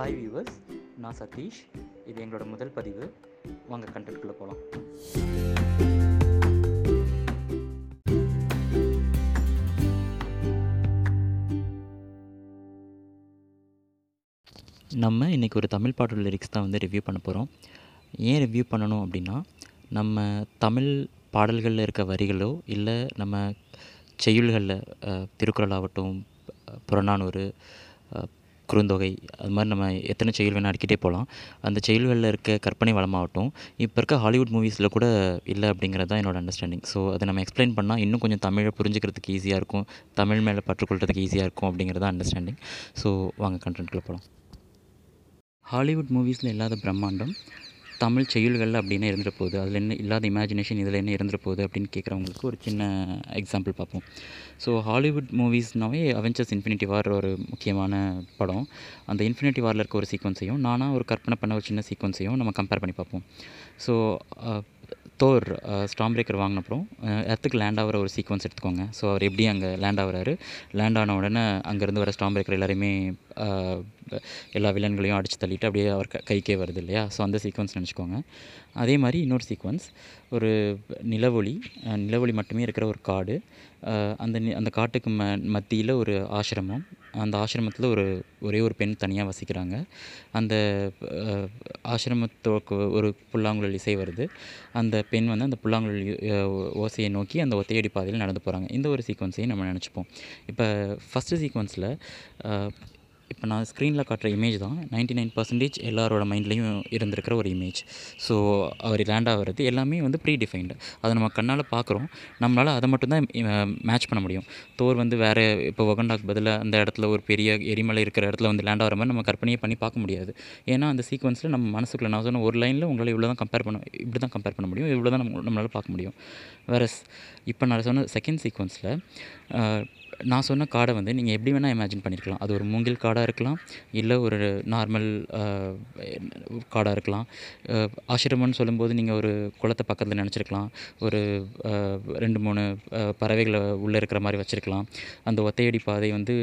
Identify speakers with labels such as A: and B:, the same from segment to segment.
A: Hi viewers நான் சதீஷ். இது எங்களோட முதல் பதிவு. வாங்க கண்டென்ட்குள்ளே போகலாம் நம்ம இன்றைக்கி ஒரு தமிழ் பாடல் லிரிக்ஸ் தான் வந்து ரிவ்யூ பண்ண போகிறோம் ஏன் ரிவ்யூ பண்ணணும் அப்படின்னா நம்ம தமிழ் பாடல்களில் இருக்க வரிகளோ இல்லை நம்ம செய்யுள்களில் திருக்குறள் ஆகட்டும் புறநானூறு குறுந்தொகை அது மாதிரி நம்ம எத்தனை செயல் வேணால் அடிக்கிட்டே போகலாம் அந்த செயல்களில் இருக்க கற்பனை வளமாகட்டும். இப்போ இருக்க ஹாலிவுட் மூவிஸில் கூட இல்லை அப்படிங்கிறது தான் என்னோடய அண்டர்ஸ்டாண்டிங் ஸோ அதை நம்ம எக்ஸ்பிளைன் பண்ணால் இன்னும் கொஞ்சம் தமிழை புரிஞ்சுக்கிறதுக்கு ஈஸியாக இருக்கும். தமிழ் மேலே பற்றுக்கொள்கிறதுக்கு ஈஸியாக இருக்கும் அப்படிங்கிறது தான் அண்டர்ஸ்டாண்டிங் ஸோ வாங்க கண்டென்ட்குள்ளே போகலாம் ஹாலிவுட் மூவிஸில் இல்லாத பிரம்மாண்டம். தமிழ் செய்யுள்களில் அப்படின்னு இருந்துட்டு போகுது. அதில் என்ன இல்லாத இமேஜினேஷன் இதில் என்ன இருந்துட்டு போகுது அப்படின்னு கேட்குறவங்களுக்கு ஒரு சின்ன எக்ஸாம்பிள் பார்ப்போம். ஸோ ஹாலிவுட் மூவிஸ்னாவே அவெஞ்சர்ஸ் இன்ஃபினிட்டி வார் ஒரு முக்கியமான படம். அந்த இன்ஃபினிட்டி வாரில் இருக்க ஒரு சீக்வன்ஸையும் நானாக ஒரு கற்பனை பண்ண ஒரு சின்ன சீக்வன்ஸையும் நம்ம கம்பேர் பண்ணி பார்ப்போம். ஸோ தோர் ஸ்டாம் பிரேக்கர் வாங்கினப்புறம் எர்த்துக்கு லேண்ட் ஆகிற ஒரு சீக்வன்ஸ் எடுத்துக்கோங்க. ஸோ அவர் எப்படி அங்கே லேண்ட் ஆகிறாரு? லேண்ட் ஆன உடனே அங்கேருந்து வர ஸ்டாம் பிரேக்கர் எல்லாருமே எல்லா வில்லன்களையும் அடித்து தள்ளிட்டு அப்படியே அவர் க- கைக்கே வருது இல்லையா? ஸோ அந்த சீக்வன்ஸ் நினச்சிக்கோங்க. அதே மாதிரி இன்னொரு சீக்வன்ஸ் ஒரு நிலவொளி நிலவொளி மட்டுமே இருக்கிற ஒரு காடு. அந்த நி- அந்த காட்டுக்கு ம மத்தியில் ஒரு ஆசிரமம். அந்த ஆசிரமத்தில் ஒரு ஒரே ஒரு பெண் தனியாக வசிக்கிறாங்க. அந்த அஹ், ஆசிரமத்தோக்கு ஒரு புல்லாங்குழல் இசை வருது. அந்த பெண் வந்து அந்த புல்லாங்குழல் ஓசையை நோக்கி அந்த ஒத்தையடி பாதையில் நடந்து போகிறாங்க இந்த ஒரு சீக்வன்ஸையும் நம்ம நினச்சிப்போம். இப்போ ஃபஸ்ட்டு சீக்வன்ஸில் இப்போ நான் ஸ்க்ரீனில் காட்டுற இமேஜ் தான் 99% நைன் பர்சன்டேஜ் எல்லாரோட மைண்ட்லேயும் இருந்திருக்கிற ஒரு இமேஜ் ஸோ அவர் லேண்ட் ஆகிறது எல்லாமே வந்து ப்ரீ டிஃபைன்டு அதை நம்ம கண்ணால் பார்க்குறோம் நம்மளால் அதை மட்டும்தான் மேட்ச் பண்ண முடியும். தோர் வந்து வேறு இப்போ ஒகண்டாக்கு பதிலாக அந்த இடத்துல ஒரு பெரிய எரிமலை இருக்கிற இடத்துல வந்து லேண்ட் ஆகிற மாதிரி நம்ம கற்பனையே பண்ணி பார்க்க முடியாது. ஏன்னா அந்த சீக்வன்ஸில் நம்ம மனசுக்குள்ள நான் சொன்ன ஒரு லைனில் உங்களால் இவ்வளோ தான் கம்பேர் பண்ண இப்படி தான் கம்பேர் பண்ண முடியும். இவ்வளோ தான் நம்ம நம்மளால் பார்க்க முடியும். வேற இப்போ நான் சொன்ன செகண்ட் சீக்வன்ஸில் நான் சொன்ன காடை வந்து நீங்கள் எப்படி வேணால் இமேஜின் பண்ணியிருக்கலாம் அது ஒரு மூங்கில் காடாக இருக்கலாம். இல்லை ஒரு நார்மல் காடாக இருக்கலாம். ஆசிரமம்னு சொல்லும்போது நீங்கள் ஒரு குளத்தை பக்கத்தில் நினச்சிருக்கலாம். ஒரு ரெண்டு மூணு பறவைகளை உள்ளே இருக்கிற மாதிரி வச்சுருக்கலாம். அந்த ஒத்தையடி பாதை வந்து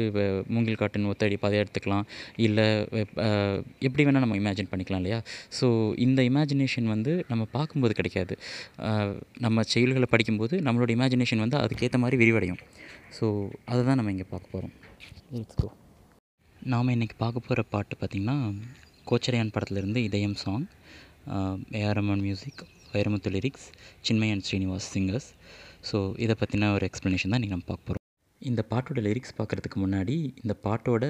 A: மூங்கில் காட்டின் ஒத்தையடி பாதையாக எடுத்துக்கலாம். இல்லை எப்படி வேணால் நம்ம இமேஜின் பண்ணிக்கலாம் இல்லையா? ஸோ இந்த இமேஜினேஷன் வந்து நம்ம பார்க்கும்போது கிடைக்காது. நம்ம செயல்களை படிக்கும்போது நம்மளோட இமேஜினேஷன் வந்து அதுக்கேற்ற மாதிரி விரிவடையும். ஸோ அதை தான் நம்ம இங்கே பார்க்க போகிறோம். லெட்ஸ் கோ நாம் இன்றைக்கி பார்க்க போகிற பாட்டு பார்த்திங்கன்னா கோச்சரையான் படத்துலேருந்து Idhayam song ஏஆர்எம்என் music Vairamuthu lyrics Chinmayi and Srinivas singers so இதை பற்றின ஒரு எக்ஸ்ப்ளனேஷன் தான் இன்றைக்கி நம்ம பார்க்க போகிறோம். இந்த பாட்டோட லிரிக்ஸ் பார்க்குறதுக்கு முன்னாடி இந்த பாட்டோட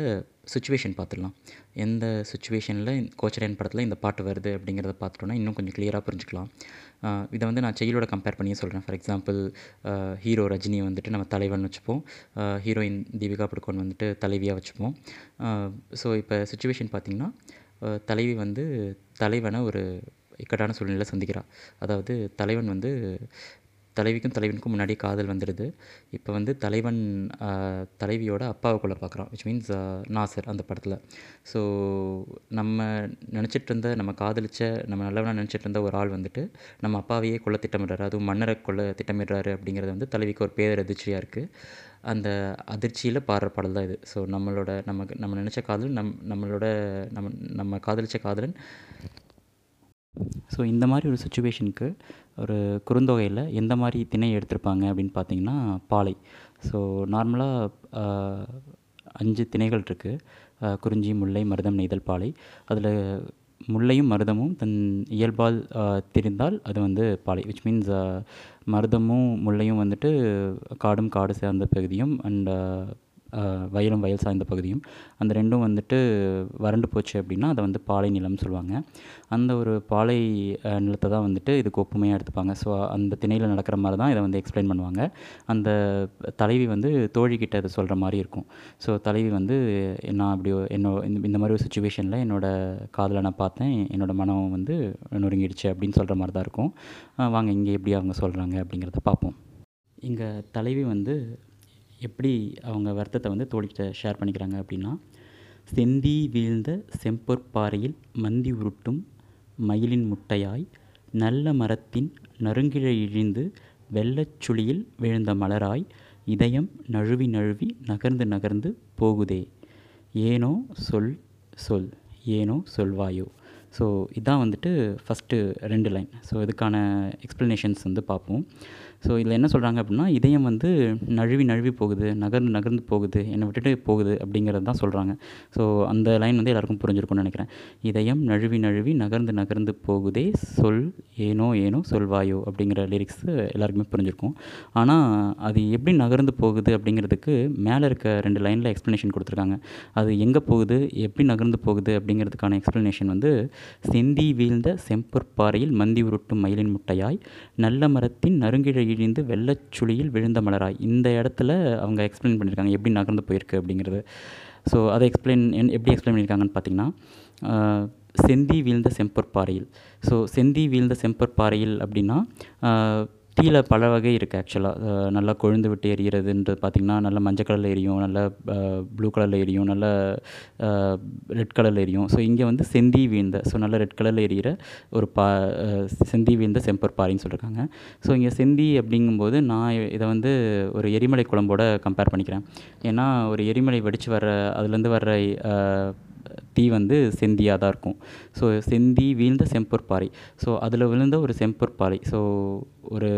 A: சுச்சுவேஷன் பார்த்துடலாம். எந்த சுச்சுவேஷனில் கோச்சரையன் படத்தில் இந்த பாட்டு வருது அப்படிங்கிறத பார்த்துட்டோன்னா இன்னும் கொஞ்சம் கிளியராக புரிஞ்சுக்கலாம். இதை வந்து நான் செயலோட கம்பேர் பண்ணியே சொல்கிறேன் ஃபார் எக்ஸாம்பிள் ஹீரோ ரஜினி வந்துட்டு நம்ம தலைவன் வச்சுப்போம். ஹீரோயின் தீபிகா படுகோன் வந்துட்டு தலைவியாக வச்சுப்போம். ஸோ இப்போ சுச்சுவேஷன் பார்த்திங்கன்னா தலைவி வந்து தலைவனை ஒரு இக்கட்டான சூழ்நிலையில் சந்திக்கிறாள் அதாவது தலைவன் வந்து தலைவிக்கும் தலைவனுக்கும் முன்னாடி காதல் வந்துடுது. இப்போ வந்து தலைவன் தலைவியோட அப்பாவை கொள்ள பார்க்குறான் விச் மீன்ஸ் நாசர் அந்த படத்தில். ஸோ நம்ம நினச்சிட்டு இருந்த நம்ம காதலிச்ச நம்ம நல்லவனாக நினச்சிட்டு இருந்த ஒரு ஆள் வந்துட்டு நம்ம அப்பாவையே கொள்ள திட்டமிடுறாரு. அதுவும் மன்னரை கொள்ள திட்டமிடுறாரு அப்படிங்கிறது வந்து தலைவிக்கு ஒரு பேர் அதிர்ச்சியாக இருக்குது அந்த அதிர்ச்சியில் பாடுற பாடல் தான் இது. ஸோ நம்மளோட நமக்கு நம்ம நினச்ச காதல் நம் நம்மளோட நம்ம நம்ம காதலிச்ச காதலன். ஸோ இந்த மாதிரி ஒரு சுச்சுவேஷனுக்கு ஒரு குறுந்தொகையில் எந்த மாதிரி திணை எடுத்திருப்பாங்க அப்படின்னு பார்த்தீங்கன்னா பாலை. ஸோ நார்மலாக அஞ்சு திணைகள் இருக்குது குறிஞ்சி முல்லை மருதம் நெய்தல் பாலை. அதில் முல்லையும் மருதமும் தன் இயல்பால் திரிந்தால் தெரிந்தால் அது வந்து பாலை விச் மீன்ஸ் மருதமும் முல்லையும் வந்துட்டு காடும் காடு சார்ந்த பகுதியும் அண்ட் வயலும் வயல் சார்ந்த பகுதியும். அந்த ரெண்டும் வந்துட்டு வறண்டு போச்சு அப்படின்னா அதை வந்து பாலை நிலம்னு சொல்லுவாங்க. அந்த ஒரு பாலை நிலத்தை தான் வந்துட்டு இதுக்கு ஒப்புமையாக எடுத்துப்பாங்க. ஸோ அந்த திணையில் நடக்கிற மாதிரி தான் இதை வந்து எக்ஸ்பிளைன் பண்ணுவாங்க. அந்த தலைவி வந்து தோழிக்கிட்ட அதை சொல்கிற மாதிரி இருக்கும். ஸோ தலைவி வந்து நான் அப்படி என்னோ இந்த இந்த மாதிரி ஒரு சுச்சுவேஷனில் என்னோடய காதலை நான் பார்த்தேன். என்னோட மனம் வந்து நொறுங்கிடுச்சு அப்படின்னு சொல்கிற மாதிரி தான் இருக்கும். வாங்க இங்கே எப்படி அவங்க சொல்கிறாங்க அப்படிங்கிறத பார்ப்போம். இங்கே தலைவி வந்து எப்படி அவங்க வருத்தத்தை வந்து தோழிக்கிட்ட ஷேர் பண்ணிக்கிறாங்க அப்படின்னா செந்தி வீழ்ந்த செம்பொற்பாறையில் மந்தி உருட்டும் மயிலின் முட்டையாய் நல்ல மரத்தின் நறுங்கிழை இழிந்து வெள்ளச்சுளியில் விழுந்த மலராய் இதயம் நழுவி நழுவி நகர்ந்து நகர்ந்து போகுதே. ஏனோ சொல் சொல்.
B: ஏனோ சொல்வாயோ. ஸோ இதான் வந்துட்டு ஃபஸ்ட்டு ரெண்டு லைன் ஸோ இதுக்கான எக்ஸ்ப்ளனேஷன்ஸ் வந்து பார்ப்போம். ஸோ இதில் என்ன சொல்கிறாங்க அப்படின்னா இதயம் வந்து நழுவி நழுவி போகுது நகர்ந்து நகர்ந்து போகுது என்னை விட்டுட்டு போகுது அப்படிங்கிறது தான் சொல்கிறாங்க ஸோ அந்த லைன் வந்து எல்லாருக்கும் புரிஞ்சிருக்கும்னு நினைக்கிறேன். இதயம் நழுவி நழுவி நகர்ந்து நகர்ந்து போகுதே சொல் ஏனோ ஏனோ சொல்வாயோ அப்படிங்கிற லிரிக்ஸ் எல்லாருக்குமே புரிஞ்சிருக்கும். ஆனால் அது எப்படி நகர்ந்து போகுது அப்படிங்கிறதுக்கு மேலே இருக்க ரெண்டு லைனில் எக்ஸ்ப்ளனேஷன் கொடுத்துருக்காங்க. அது எங்கே போகுது எப்படி நகர்ந்து போகுது அப்படிங்கிறதுக்கான எக்ஸ்ப்ளனேஷன் வந்து செந்தி வீழ்ந்த செம்பொற்பாறையில் மந்தி உருட்டும் மயிலின் முட்டையாய் நல்ல மரத்தின் நறுங்கிழ இழிந்து வெள்ளச்சுழியில் விழுந்த மலராய். இந்த இடத்துல அவங்க எக்ஸ்பிளைன் பண்ணியிருக்காங்க எப்படி நகர்ந்து போயிருக்கு அப்படிங்கிறது. ஸோ அதை எக்ஸ்பிளைன் எப்படி எக்ஸ்பிளைன் பண்ணியிருக்காங்கன்னு பார்த்தீங்கன்னா செந்தி வீழ்ந்த செம்பொற்பாறையில். ஸோ செந்தி வீழ்ந்த செம்பொற்பாறையில் அப்படின்னா தீயில பல வகை இருக்குது ஆக்சுவலாக நல்லா கொழுந்து விட்டு எரியறதுன்றது பார்த்திங்கன்னா நல்ல மஞ்சள் கலரில் எரியும் நல்ல ப்ளூ கலரில் எரியும் நல்ல ரெட் கலரில் எரியும். ஸோ இங்கே வந்து செந்தி வீழ்ந்த ஸோ நல்ல ரெட் கலரில் எரியிற ஒரு பா செந்தி வீழ்ந்த செம்பர் பாறைன்னு சொல்லியிருக்காங்க ஸோ இங்கே செந்தி அப்படிங்கும்போது நான் இதை வந்து ஒரு எரிமலை குழம்போட கம்பேர் பண்ணிக்கிறேன். ஏன்னா ஒரு எரிமலை வெடித்து வர்ற அதுலேருந்து வர்ற அஹ், தீ வந்து செந்தியாக தான் இருக்கும். ஸோ செந்தி வீழ்ந்த செம்பொற்பாறை. ஸோ அதில் விழுந்த ஒரு செம்பொற்பாறை. ஸோ ஒரு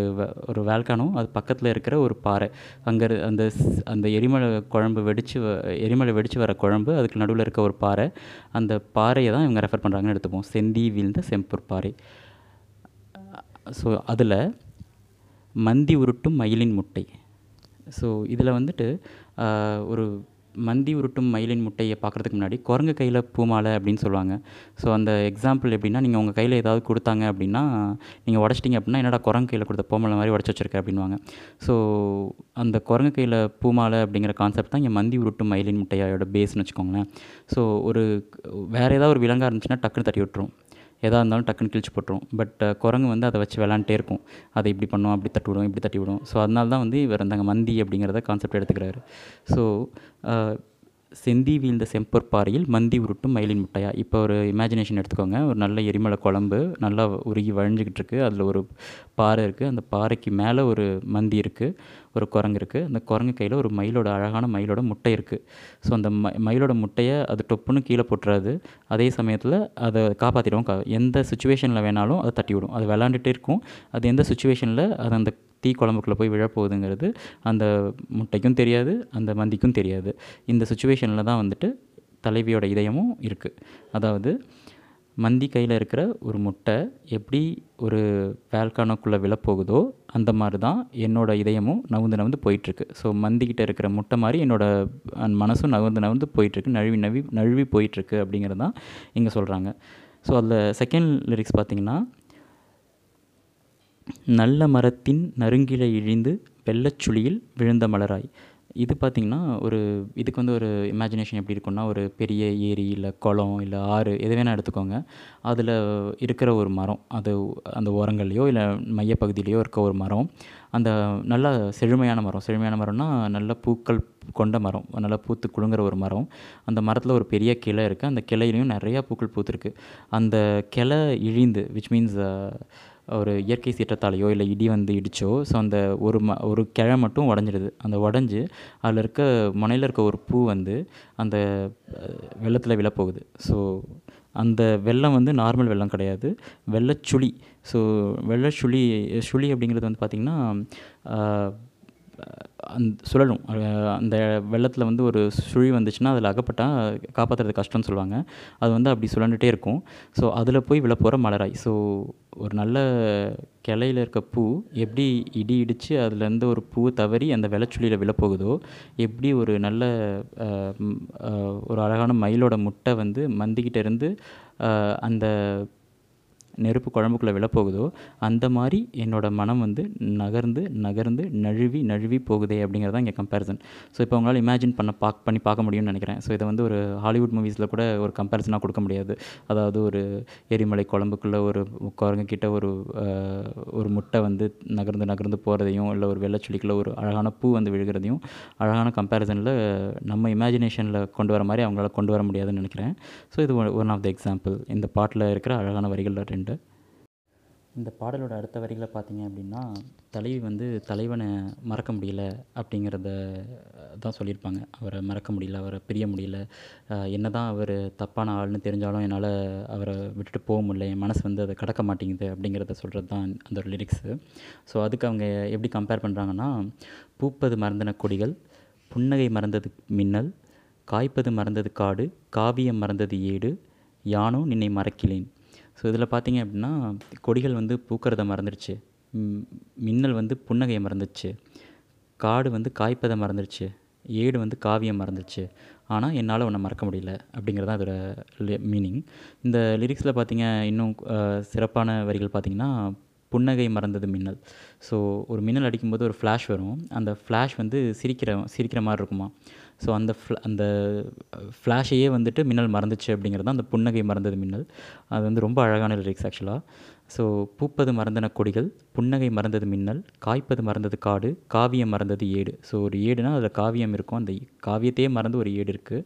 B: ஒரு வேல்கானோ அது பக்கத்தில் இருக்கிற ஒரு பாறை. அங்கே அந்த அந்த எரிமலை குழம்பு வெடிச்சு வ- எரிமலை வெடிச்சு வர குழம்பு அதுக்கு நடுவில் இருக்க ஒரு பாறை. அந்த பாறையை தான் இவங்க ரெஃபர் பண்ணுறாங்கன்னு எடுத்துப்போம். செந்தி வீழ்ந்த செம்பொற்பாறை. ஸோ அதில் மந்தி உருட்டும் மயிலின் முட்டை. ஸோ இதில் வந்துட்டு ஒரு மந்தி உருட்டும் மயிலின் முட்டையை பார்க்குறதுக்கு முன்னாடி குரங்கு கையில் பூமாலை அப்படின்னு சொல்லுவாங்க. ஸோ அந்த எக்ஸாம்பிள் எப்படின்னா நீங்கள் உங்கள் கையில் ஏதாவது கொடுத்தாங்க அப்படின்னா நீங்கள் உடச்சிட்டிங்க அப்படின்னா என்னடா குரங்கு கையில் கொடுத்த பூமாலை மாதிரி உடச்சி வச்சிருக்க அப்படின்வாங்க ஸோ அந்த குரங்கு கையில் பூமாலை அப்படிங்கிற கான்செப்ட் தான் இங்கே மந்தி உருட்டும் மயிலின் முட்டையோட பேஸ்னு வச்சுக்கோங்களேன். ஸோ ஒரு வேறு ஏதாவது ஒரு விலங்காக இருந்துச்சுன்னா டக்குன்னு தட்டி விட்டுரும். எதாக இருந்தாலும் டக்குன்னு கிழிச்சு போட்டுரும் பட் குரங்கு வந்து அதை வச்சு விளாண்டே இருக்கும். அதை இப்படி பண்ணும் அப்படி தட்டி விடும் இப்படி தட்டி விடும் ஸோ அதனால தான் வந்து இவர் அந்த மந்தி அப்படிங்கிறத கான்செப்ட் எடுத்துக்கிறாரு. ஸோ செந்தி வீழ்ந்த செம்பொற்பாறையில் மந்தி உருட்டும் மயிலின் முட்டையா? இப்போ ஒரு இமேஜினேஷன் எடுத்துக்கோங்க. ஒரு நல்ல எரிமலை குழம்பு நல்லா உருகி வழிஞ்சிக்கிட்டு இருக்குது அதில் ஒரு பாறை இருக்குது அந்த பாறைக்கு மேலே ஒரு மந்தி இருக்குது ஒரு குரங்கு இருக்குது அந்த குரங்கு கையில் ஒரு மயிலோட அழகான மயிலோட முட்டை இருக்குது ஸோ அந்த ம மயிலோட முட்டையை அது டொப்புன்னு கீழே போட்டுறாது. அதே சமயத்தில் அதை காப்பாற்றிடும் எந்த சுச்சுவேஷனில் வேணாலும் அதை தட்டி விடும் அது விளாண்டுட்டே இருக்கும். அது எந்த சுச்சுவேஷனில் அது அந்த தீ குழம்புக்குள்ளே போய் விழப்போகுதுங்கிறது அந்த முட்டைக்கும் தெரியாது அந்த மந்திக்கும் தெரியாது. இந்த சுச்சுவேஷனில் தான் வந்துட்டு தலைவியோட இதயமும் இருக்குது அதாவது மந்தி கையில் இருக்கிற ஒரு முட்டை எப்படி ஒரு வேல்கானோக்குள்ளே விழப்போகுதோ அந்த மாதிரி தான் என்னோட இதயமும் நவுந்து நவுந்து போயிட்டுருக்கு. ஸோ மந்திக்கிட்ட இருக்கிற முட்டை மாதிரி என்னோட மனசும் நவுந்து நவுந்து போயிட்டுருக்கு. நழுவி நழுவி நழுவி போயிட்டுருக்கு அப்படிங்கிறது தான் இங்கே சொல்கிறாங்க ஸோ அதில் செகண்ட் லிரிக்ஸ் பார்த்திங்கன்னா நல்ல மரத்தின் நறுங்கிழை இழிந்து வெள்ளச்சுழியில் விழுந்த மலராய். இது பார்த்திங்கன்னா ஒரு இதுக்கு வந்து ஒரு இமேஜினேஷன் எப்படி இருக்கும்னா ஒரு பெரிய ஏரி இல்லை குளம் இல்லை ஆறு எது வேணால் எடுத்துக்கோங்க. அதில் இருக்கிற ஒரு மரம் அது அந்த ஓரங்கள்லையோ இல்லை மையப்பகுதியிலையோ இருக்க ஒரு மரம். அந்த நல்ல செழுமையான மரம் செழுமையான மரம்னா நல்ல பூக்கள் கொண்ட மரம் நல்லா பூத்து குழுங்குற ஒரு மரம். அந்த மரத்தில் ஒரு பெரிய கிளை இருக்குது அந்த கிளையிலையும் நிறையா பூக்கள் பூத்துருக்கு. அந்த கிளை இழிந்து விச் மீன்ஸ் ஒரு இயற்கை சீற்றத்தாலேயோ இல்லை இடி வந்து இடிச்சோ ஸோ அந்த ஒரு ம ஒரு கிழை மட்டும் உடஞ்சிடுது. அந்த உடஞ்சி அதில் இருக்க முனையில் இருக்க ஒரு பூ வந்து அந்த வெள்ளத்தில் விழப்போகுது. ஸோ அந்த வெள்ளம் வந்து நார்மல் வெள்ளம் கிடையாது. வெள்ளச்சுழி ஸோ வெள்ளச்சுழி சுழி அப்படிங்கிறது வந்து பார்த்திங்கன்னா அந் சுழலும். அந்த வெள்ளத்தில் வந்து ஒரு சுழி வந்துச்சுன்னா அதில் அகப்பட்டால் காப்பாற்றுறது கஷ்டம்னு சொல்லுவாங்க. அது வந்து அப்படி சுழண்டுட்டே இருக்கும். ஸோ அதில் போய் விழப்போகிற மலராய். ஸோ ஒரு நல்ல கிளையில இருக்க பூ எப்படி இடி இடித்து அதுலேருந்து ஒரு பூ தவறி அந்த வெள்ளச்சுழியில் விழப்போகுதோ எப்படி ஒரு நல்ல ஒரு அழகான மயிலோட முட்டை வந்து மந்திக்கிட்டேருந்து அந்த நெருப்பு குழம்புக்குள்ளே விழப்போகுதோ அந்த மாதிரி என்னோடய மனம் வந்து நகர்ந்து நகர்ந்து நழுவி நழுவி போகுதே அப்படிங்கிறது தான் இங்கே கம்பேரிசன் ஸோ இப்போ உங்களால் இமேஜின் பண்ண பாக் பண்ணி பார்க்க முடியும்னு நினைக்கிறேன். ஸோ இதை வந்து ஒரு ஹாலிவுட் மூவிஸில் கூட ஒரு கம்பேரிசனாக கொடுக்க முடியாது. அதாவது ஒரு எரிமலை குழம்புக்குள்ளே ஒரு குரங்குக்கிட்ட ஒரு ஒரு முட்டை வந்து நகர்ந்து நகர்ந்து போகிறதையும் இல்லை ஒரு வெள்ளச்சுளிக்குள்ள ஒரு அழகான பூ வந்து விழுகிறதையும் அழகான கம்பேரிசனில் நம்ம இமேஜினேஷனில் கொண்டு வர மாதிரி அவங்களால கொண்டு வர முடியாதுன்னு நினைக்கிறேன். ஸோ இது ஒன் ஆஃப் த எக்ஸாம்பிள் இந்த பாட்டில் இருக்கிற அழகான வரிகளில் ரெண்டு இந்த பாடலோட அடுத்த வரிகளை பார்த்தீங்க அப்படின்னா தலைவி வந்து தலைவனை மறக்க முடியல அப்படிங்கிறத தான் சொல்லியிருப்பாங்க. அவரை மறக்க முடியல அவரை பிரிய முடியல. என்ன தான் அவர் தப்பான ஆள்னு தெரிஞ்சாலும் என்னால் அவரை விட்டுட்டு போக முடியல. என் மனசு வந்து அதை கடக்க மாட்டேங்குது அப்படிங்கிறத சொல்கிறது தான் அந்த லிரிக்ஸு ஸோ அதுக்கு அவங்க எப்படி கம்பேர் பண்ணுறாங்கன்னா பூப்பது மறந்தன கொடிகள் புன்னகை மறந்தது மின்னல் காய்ப்பது மறந்தது காடு காவியம் மறந்தது ஏடு யானோ நின்னை மறக்கிலேன். ஸோ இதில் பார்த்தீங்க அப்படின்னா கொடிகள் வந்து பூக்கிறத மறந்துடுச்சு மின்னல் வந்து புன்னகையை மறந்துடுச்சு காடு வந்து காய்ப்பதை மறந்துடுச்சு ஏடு வந்து காவியம் மறந்துடுச்சு ஆனால் என்னால் உன்னை மறக்க முடியல அப்படிங்கிறது தான் அதோட மீனிங் இந்த லிரிக்ஸில் பார்த்தீங்க இன்னும் சிறப்பான வரிகள் பார்த்திங்கன்னா புன்னகை மறந்தது மின்னல். ஸோ ஒரு மின்னல் அடிக்கும்போது ஒரு ஃப்ளாஷ் வரும். அந்த ஃப்ளாஷ் வந்து சிரிக்கிற சிரிக்கிற மாதிரி இருக்குமா? ஸோ அந்த ஃப்ள- அந்த ஃப்ளாஷையே வந்துட்டு மின்னல் மறந்துச்சு அப்படிங்கிறது தான் அந்த புன்னகை மறந்தது மின்னல். அது வந்து ரொம்ப அழகான லிரிக்ஸ் ஆக்சுவலாக ஸோ பூப்பது மறந்தன கொடிகள் புன்னகை மறந்தது மின்னல் காய்ப்பது மறந்தது காடு காவியம் மறந்தது ஏடு. ஸோ ஒரு ஏடுனால் அதில் காவியம் இருக்கும். அந்த காவியத்தையே மறந்து ஒரு ஏடு இருக்குது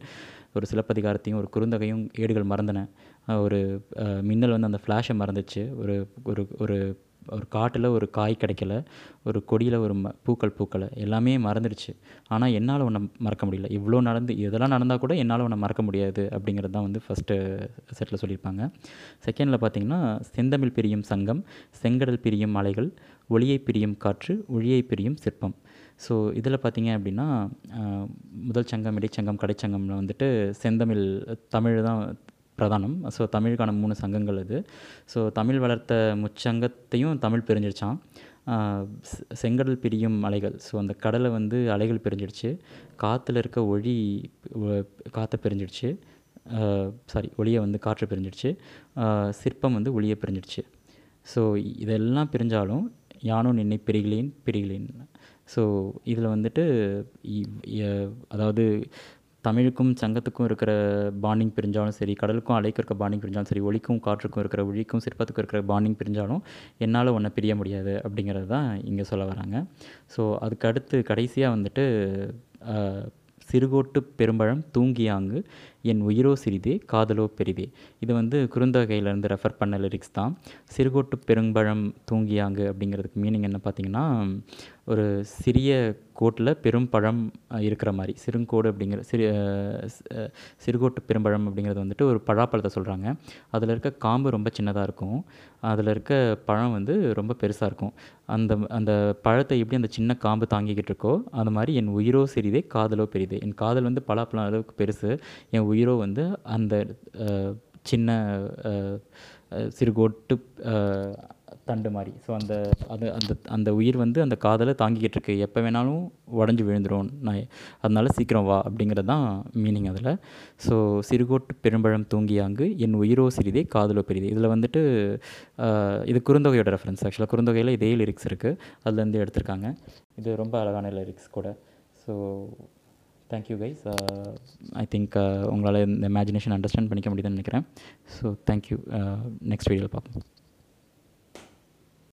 B: ஒரு சிலப்பதிகாரத்தையும் ஒரு குறுந்தகையும் ஏடுகள் மறந்தன. ஒரு மின்னல் வந்து அந்த ஃப்ளாஷை மறந்துச்சு. ஒரு ஒரு ஒரு ஒரு காட்டில் ஒரு காய் கிடைக்கல ஒரு கொடியில் ஒரு ம பூக்கள் பூக்கலை எல்லாமே மறந்துடுச்சு. ஆனால் என்னால் உன்னை மறக்க முடியல. இவ்வளோ நடந்து இதெல்லாம் நடந்தால் கூட என்னால் உன்னை மறக்க முடியாது அப்படிங்கிறது தான் வந்து ஃபஸ்ட்டு செட்டில் சொல்லியிருப்பாங்க. செகண்டில் பார்த்தீங்கன்னா செந்தமிழ் பிரியும் சங்கம் செங்கடல் பிரியும் மலைகள் ஒளியை பிரியும் காற்று ஒளியை பிரியும் சிற்பம். ஸோ இதில் பார்த்தீங்க அப்படின்னா முதல் சங்கம் இடைச்சங்கம் கடைச்சங்கம்ல வந்துட்டு செந்தமிழ் தமிழ் தான் பிரதானம். ஸோ தமிழுக்கான மூணு சங்கங்கள் இது ஸோ தமிழ் வளர்த்த முச்சங்கத்தையும் தமிழ் பிரிஞ்சிருச்சான் செங்கடல் பிரியும் அலைகள். ஸோ அந்த கடலை வந்து அலைகள் பிரிஞ்சிடுச்சு. காற்றுல இருக்க ஒளி காற்றை பிரிஞ்சிடுச்சு. சாரி ஒளியை வந்து காற்று பிரிஞ்சிடுச்சு. சிற்பம் வந்து ஒளியை பிரிஞ்சிடுச்சு. ஸோ இதெல்லாம் பிரிஞ்சாலும் யானும் நின்னை பிரிகளேன் பிரிகளேன் ஸோ இதில் வந்துட்டு இ- அதாவது தமிழுக்கும் சங்கத்துக்கும் இருக்கிற பாண்டிங் பிரிஞ்சாலும் சரி கடலுக்கும் அலைக்கு இருக்க பாண்டிங் பிரிஞ்சாலும் சரி ஒளிக்கும் காற்றுக்கும் இருக்கிற ஒழிக்கும் சிற்பத்துக்கும் இருக்கிற பாண்டிங் பிரிஞ்சாலும் என்னால் ஒன்றை பிரிய முடியாது அப்படிங்கிறது தான் இங்கே சொல்ல வராங்க. ஸோ அதுக்கு அடுத்து கடைசியாக வந்துட்டு சிறுகோட்டு பெரும்பழம் தூங்கியாங்கு என் உயிரோ சிறிதே காதலோ பெரிதே. இது வந்து குறுந்தொகையிலேருந்து ரெஃபர் பண்ண லிரிக்ஸ் தான். சிறுகோட்டு பெரும்பழம் தூங்கியாங்கு அப்படிங்கிறதுக்கு மீனிங் என்ன பார்த்தீங்கன்னா ஒரு சிறிய கோட்டில் பெரும் பழம் இருக்கிற மாதிரி சிறுங்கோடு அப்படிங்கிற சிறு சிறுகோட்டு பெரும்பழம் அப்படிங்கிறது வந்துட்டு ஒரு பழாப்பழத்தை சொல்கிறாங்க அதில் இருக்க காம்பு ரொம்ப சின்னதாக இருக்கும். அதில் இருக்க பழம் வந்து ரொம்ப பெருசாக இருக்கும். அந்த அந்த பழத்தை எப்படி அந்த சின்ன காம்பு தாங்கிக்கிட்டு இருக்கோ அந்த மாதிரி என் உயிரோ சிறிதே காதலோ பெரிதே. என் காதல் வந்து பலாப்பழம் அளவுக்கு பெருசு. என் உயிரோ வந்து அந்த சின்ன சிறுகோட்டு தண்டு மாதிரி. ஸோ அந்த அது அந்த அந்த உயிர் வந்து அந்த காதலை தாங்கிக்கிட்டு இருக்கு. எப்போ வேணாலும் உடஞ்சி விழுந்துரும். நான் அதனால சீக்கிரம் வா அப்படிங்கிறது தான் மீனிங் அதில். ஸோ சிறுகோட்டு பெரும்பழம் தூங்கியாங்கு என் உயிரோ சிறிதே காதலோ பெரியதே இதில் வந்துட்டு இது குறுந்தொகையோட ரெஃபரன்ஸ் ஆக்சுவலாக குறுந்தொகையில் இதே லிரிக்ஸ் இருக்குது அதுலேருந்து எடுத்திருக்காங்க. இது ரொம்ப அழகான லிரிக்ஸ் கூட. So thank you guys I think உங்களால் இந்த இமேஜினேஷன் அண்டர்ஸ்டாண்ட் பண்ணிக்க முடியுதுன்னு நினைக்கிறேன். ஸோ தேங்க்யூ நெக்ஸ்ட் வீடியோவில் பார்ப்போம்.